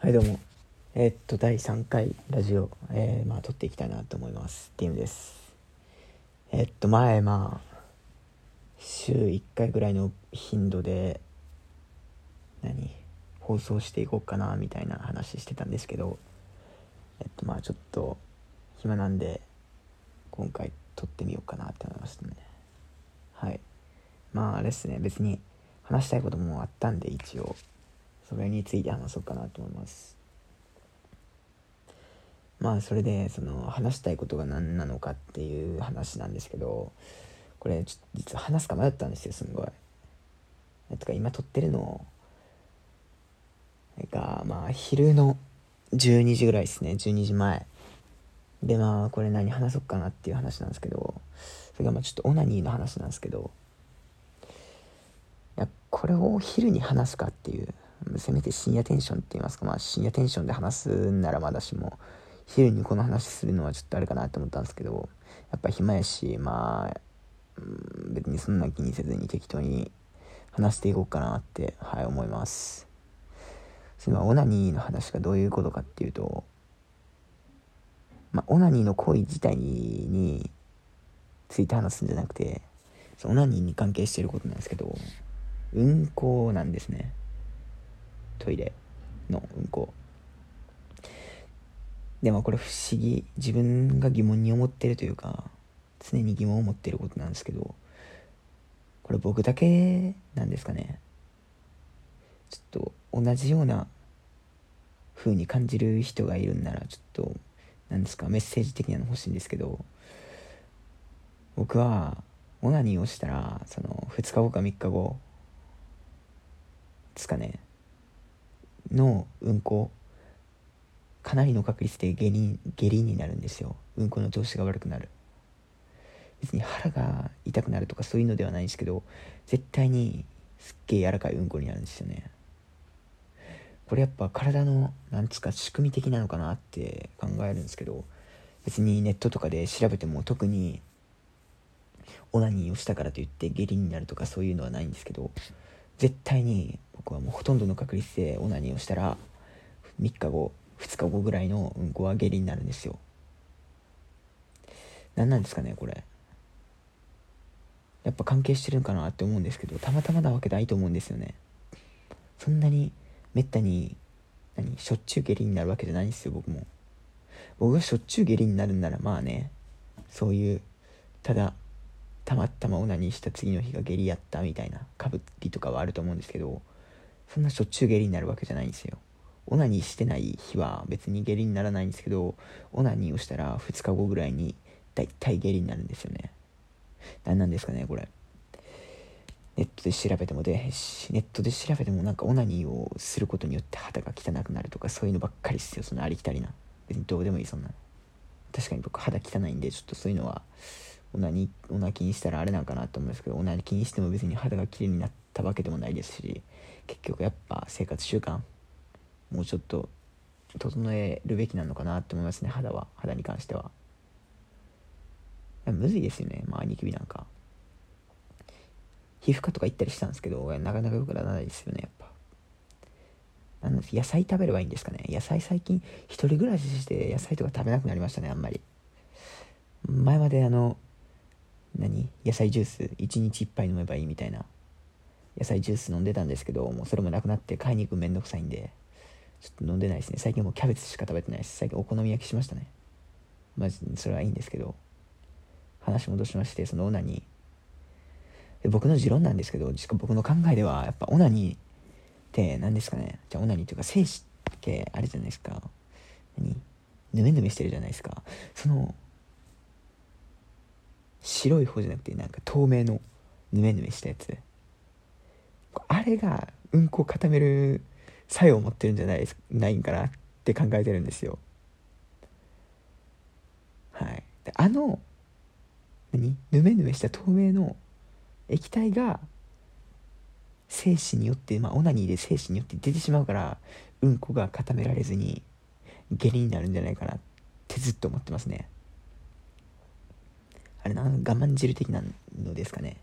はいどうも。えーっと第3回ラジオ、えーまあ撮っていきたいなと思います。ティムです。えーっと前まあ週1回ぐらいの頻度で何？放送していこうかなみたいな話してたんですけどえっとまあちょっと暇なんで今回撮ってみようかなって思いましたね。はい。まああれですね。別に話したいこともあったんで一応。それについて話そうかなと思います。まあそれでその話したいことが何なのかっていう話なんですけどこれちょっと実は話すか迷ったんですよすんごい。えとか今撮ってるのがまあ昼の12時ぐらいですね。12時前。でまあこれ何話そうかなっていう話なんですけどそれがまあちょっとオナニーの話なんですけどいやこれを昼に話すかっていうせめて深夜テンションって言いますか。まあ深夜テンションで話すんならまだしも昼にこの話するのはちょっとあれかなって思ったんですけどやっぱ暇やしまあ別にそんな気にせずに適当に話していこうかなってはい思います。それはオナニーの話がどういうことかっていうとまあオナニーの行為自体について話すんじゃなくてそのオナニーに関係してることなんですけどうんこなんですね。トイレのうんこ。でもこれ不思議。自分が疑問に思ってるというか常に疑問を持ってることなんですけどこれ僕だけなんですかね。ちょっと同じような風に感じる人がいるんならちょっと何ですかメッセージ的なの欲しいんですけど僕はオナニーをしたらその2日後か3日後ですかね。のうんこかなりの確率で下痢下痢になるんですよ。うんこの調子が悪くなる。別に腹が痛くなるとかそういうのではないんですけど絶対にすっげえ柔らかいうんこになるんですよね。これやっぱ体のなんつうか仕組み的なのかなって考えるんですけど別にネットとかで調べても特にオナニーをしたからといって下痢になるとかそういうのはないんですけど絶対に僕はもうほとんどの確率でオナニーをしたら3日後2日後ぐらいのうんこは下痢になるんですよ。何なんですかねこれ。やっぱ関係してるのかなって思うんですけどたまたまなわけないと思うんですよね。そんなにめったに何しょっちゅう下痢になるわけじゃないんですよ僕も。僕がしょっちゅう下痢になるんならまあねそういうただたまたまオナニーした次の日が下痢やったみたいなかぶりとかはあると思うんですけどそんなしょっちゅう下痢になるわけじゃないんですよ。オナニーしてない日は別に下痢にならないんですけどオナニーをしたら2日後ぐらいにだいたい下痢になるんですよね。何なんですかねこれ。ネットで調べてもでネットで調べてもなんかオナニーをすることによって肌が汚くなるとかそういうのばっかりっすよ。そのありきたりな。別にどうでもいいそんな。確かに僕肌汚いんでちょっとそういうのはオナニーオナキにしたらあれなんかなと思うんですけどオナキにしても別に肌が綺麗になったわけでもないですし結局やっぱ生活習慣もうちょっと整えるべきなのかなって思いますね肌は肌に関しては。むずいですよねまあニキビなんか。皮膚科とか行ったりしたんですけどなかなかよくならないですよねやっぱ。あの野菜食べればいいんですかね。野菜最近一人暮らしして野菜とか食べなくなりましたねあんまり。前まであの何？野菜ジュース？1日1杯飲めばいいみたいな。野菜ジュース飲んでたんですけどもうそれもなくなって買いに行くめんどくさいんでちょっと飲んでないですね。最近もうキャベツしか食べてないです。最近お好み焼きしましたね。マジそれはいいんですけど。話戻しましてそのオナニー。僕の持論なんですけど僕の考えではやっぱオナニーって何ですかね？じゃあオナニーというか精子ってあれじゃないですか。何？ぬめぬめしてるじゃないですか。その白い方じゃなくてなんか透明のぬめぬめしたやつ。あれがうんこを固める作用を持ってるんじゃないないんかなって考えてるんですよ。はい。であの何？ぬめぬめした透明の液体が精子によってまあオナニーで精子によって出てしまうからうんこが固められずに下痢になるんじゃないかなってずっと思ってますね。あれな我慢汁的なのですかね。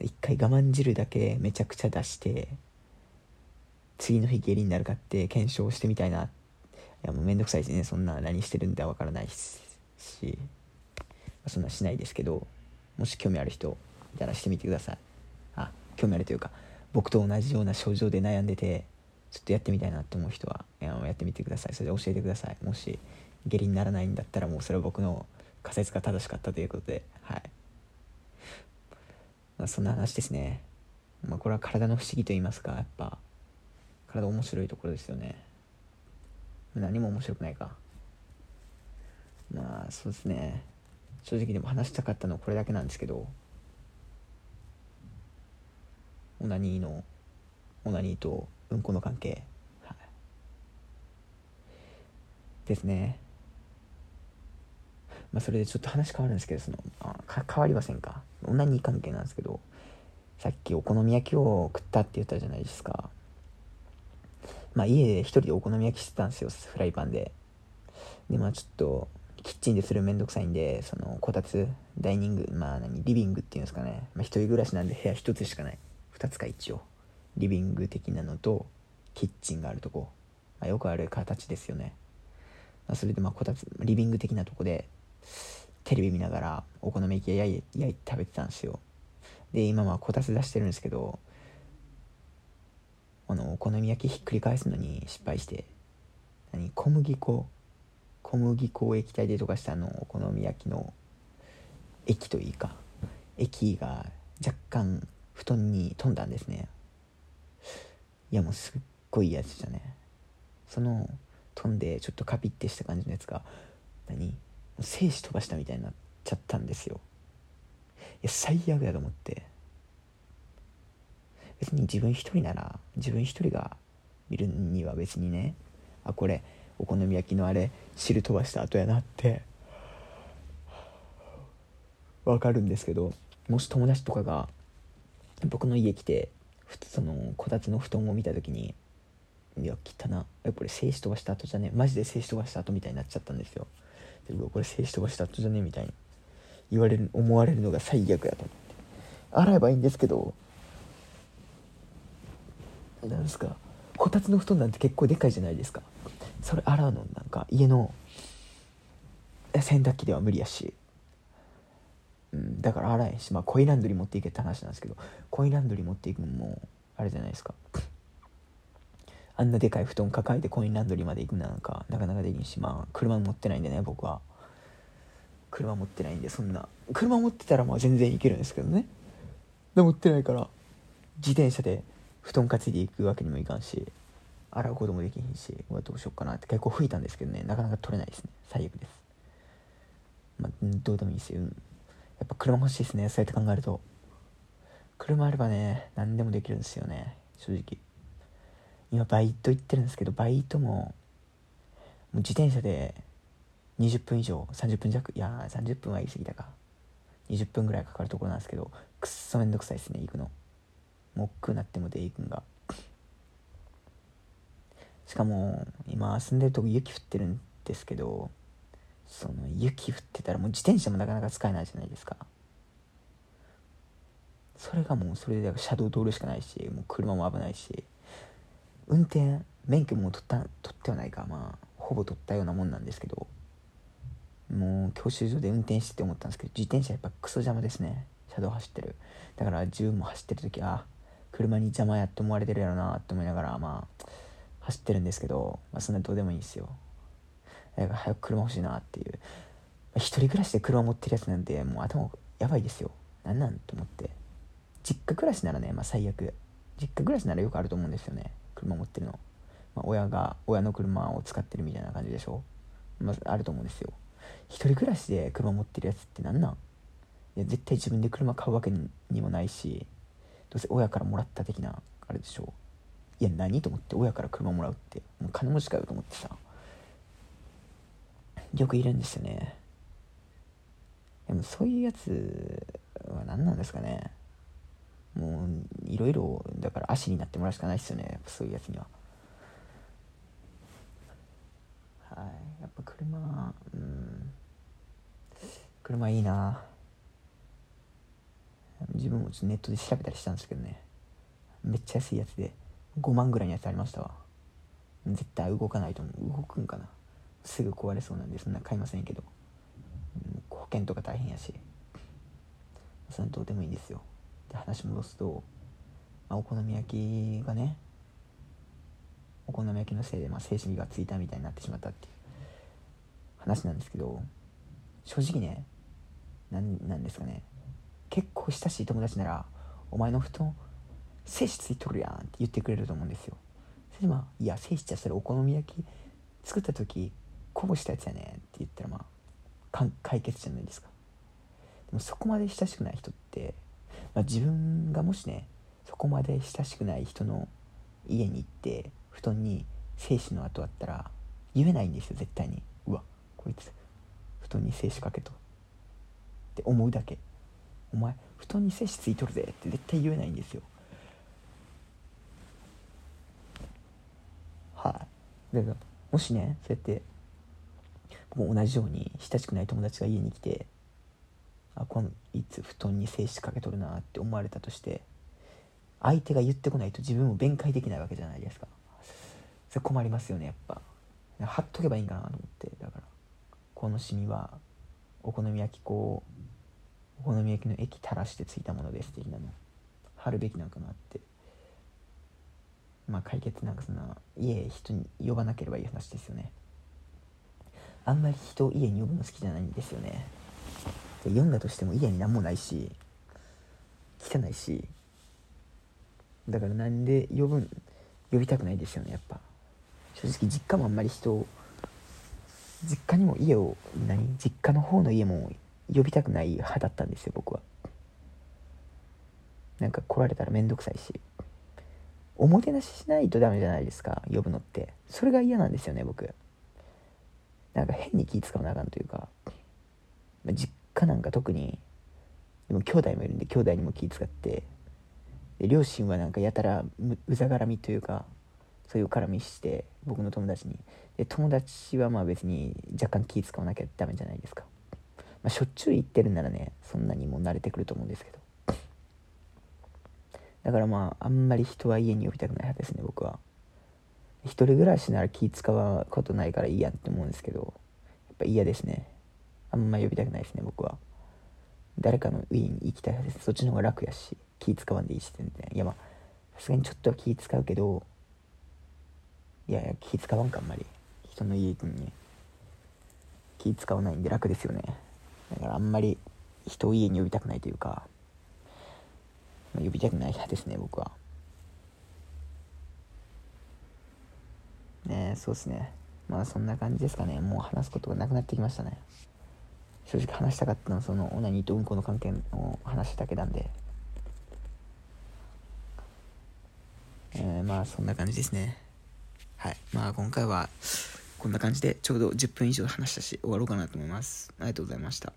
一回我慢汁だけめちゃくちゃ出して次の日下痢になるかって検証してみたいな。いやもうめんどくさいしね。そんな何してるんだわからないし、そんなしないですけどもし興味ある人いたらしてみてください。あ興味あるというか僕と同じような症状で悩んでてちょっとやってみたいなと思う人はやってみてください。それで教えてください。もし下痢にならないんだったらもうそれは僕の仮説が正しかったということではい、まあ、そんな話ですね。まあこれは体の不思議と言いますかやっぱ。体面白いところですよね。何も面白くないか。まあそうですね。正直でも話したかったのはこれだけなんですけど。オナニーのオナニーとうんこの関係、はい、ですね。まあそれでちょっと話変わるんですけどそのあ変わりませんか？オナニー関係なんですけどさっきお好み焼きを食ったって言ったじゃないですか。まあ家で一人でお好み焼きしてたんですよフライパンで。でまあちょっとキッチンでするめんどくさいんでそのこたつダイニングまあ何リビングっていうんですかね、まあ、一人暮らしなんで部屋一つしかない。2つか一応。リビング的なのとキッチンがあるとこ、まあ、よくある形ですよね、まあ、それでまあこたつリビング的なとこでテレビ見ながらお好み焼き焼い焼いて食べてたんですよ。で今はこたつ出してるんですけどあのお好み焼きひっくり返すのに失敗して何小麦粉小麦粉を液体で溶かしたあのお好み焼きの液といいか液が若干布団に飛んだんですね。いやもうすっごいやつじゃね。その飛んでちょっとカピッてした感じのやつが何精子飛ばしたみたいになっちゃったんですよ。いや最悪だと思って。別に自分一人なら自分一人が見るには別にねあこれお好み焼きのあれ汁飛ばした後やなってわかるんですけどもし友達とかが僕の家来てそのこたつの布団を見た時にいや汚なこれ精子飛ばした後じゃねマジで精子飛ばした後みたいになっちゃったんですよ。でこれ精子飛ばした後じゃねみたいに言われる思われるのが最悪やと思って。洗えばいいんですけどなんですかこたつの布団なんて結構でかいじゃないですか。それ洗うのなんか家の洗濯機では無理やし。うん、だから洗えんし、まあ、コインランドリー持っていけって話なんですけどコインランドリー持っていくのもあれじゃないですか。あんなでかい布団抱えてコインランドリーまで行くなんかなかなかできんしまあ車持ってないんでね僕は。車持ってないんでそんな。車持ってたらまあ全然行けるんですけどね。で持ってないから自転車で布団担いで行くわけにもいかんし洗うこともできひんしどうしようかなって結構吹いたんですけどねなかなか取れないですね。最悪です。まあどうでもいいですよ、うん。やっぱ車欲しいですねそうやって考えると。車あればね何でもできるんですよね正直。今バイト行ってるんですけどバイトももう自転車で20分以上30分弱いや30分は言い過ぎたか。20分ぐらいかかるところなんですけどくっそめんどくさいですね行くの。もっくなってもで行くんが。しかも今住んでるとこ雪降ってるんですけどその雪降ってたらもう自転車もなかなか使えないじゃないですか。それがもうそれで車道通るしかないしもう車も危ないし。運転免許も取った取ってはないかまあほぼ取ったようなもんなんですけどもう教習所で運転してて思ったんですけど自転車やっぱクソ邪魔ですね。車道走ってる。だから自分も走ってる時は車に邪魔やって思われてるやろなって思いながらまあ走ってるんですけど、まあ、そんなどうでもいいんですよ。だから早く車欲しいなっていう。一人暮らしで車持ってるやつなんてもう頭やばいですよ。なんなんと思って。実家暮らしならね、まあ、最悪。実家暮らしならよくあると思うんですよね。車持ってるの、まあ、親が親の車を使ってるみたいな感じでしょ、まあ、あると思うんですよ。一人暮らしで車持ってるやつってなんなん？いや絶対自分で車買うわけにもないしどうせ親からもらった的なあれでしょ。いや何と思って親から車もらうって。もう金持ちかよと思ってさ。よくいるんですよね。でもそういうやつは何なんですかね。もういろいろだから足になってもらうしかないですよね。そういうやつには。はい。やっぱ車うん。車いいな。自分もちょっとネットで調べたりしたんですけどね。めっちゃ安いやつで。5万ぐらいのやつありましたわ。絶対動かないと思う。動くんかな。すぐ壊れそうなんでそんな買いませんけど。保険とか大変やし。それどうでもいいんですよ。で話戻すと、まあ、お好み焼きがねお好み焼きのせいで、まあ、精神がついたみたいになってしまったっていう話なんですけど正直ね何なんですかね。結構親しい友達なら「お前の布団精子ついとるやん」って言ってくれると思うんですよ。それでまあ「いや精子じゃそれお好み焼き作った時こぼしたやつやね」って言ったらまあ解決じゃないですか。でもそこまで親しくない人って、まあ、自分がもしねそこまで親しくない人の家に行って布団に精子の跡あったら言えないんですよ絶対に。うわこいつ布団に精子かけと。って思うだけ。お前布団に精子ついとるぜ。って絶対言えないんですよ。はい。だからもしねそうやって僕も同じように親しくない友達が家に来てあこのいつ布団に精子かけとるなって思われたとして相手が言ってこないと自分も弁解できないわけじゃないですか。それ困りますよねやっぱ。貼っとけばいいんかなと思って。だからこのシミはお好み焼き粉をお好み焼きの液垂らしてついたものです的なの貼るべきなんかなって。まあ解決なんかそんな家人に呼ばなければいい話ですよね。あんまり人を家に呼ぶの好きじゃないんですよね。で読んだとしても家に何もないし汚いしだからなんで呼ぶん呼びたくないですよねやっぱ。正直実家もあんまり人を実家にも家を何実家の方の家も呼びたくない派だったんですよ僕は。なんか来られたら面倒くさいし。おもてなししないとダメじゃないですか呼ぶのって。それが嫌なんですよね僕。なんか変に気使わなあかんというか、まあ、実家なんか特にでも兄弟もいるんで兄弟にも気使ってで両親はなんかやたらうざがらみというかそういう絡みして僕の友達に。で友達はまあ別に若干気使わなきゃダメじゃないですか、まあ、しょっちゅう行ってるならねそんなにもう慣れてくると思うんですけど。だからまああんまり人は家に呼びたくない派ですね僕は。一人暮らしなら気使うことないからいいやって思うんですけどやっぱ嫌ですね。あんま呼びたくないですね僕は。誰かの家に行きたいです。そっちの方が楽やし気使わんでいいし全然。いやまあさすがにちょっとは気使うけどいやいや気使わんかあんまり。人の家くのに。気使わないんで楽ですよね。だからあんまり人を家に呼びたくないというか、まあ、呼びたくない派ですね僕は。ねそうっすね。まあそんな感じですかね。もう話すことがなくなってきましたね。正直話したかったのはそのオナニーとうんこの関係を話しただけなんで。えー、まあそんな感じですね。はい。まあ今回はこんな感じでちょうど10分以上話したし終わろうかなと思います。ありがとうございました。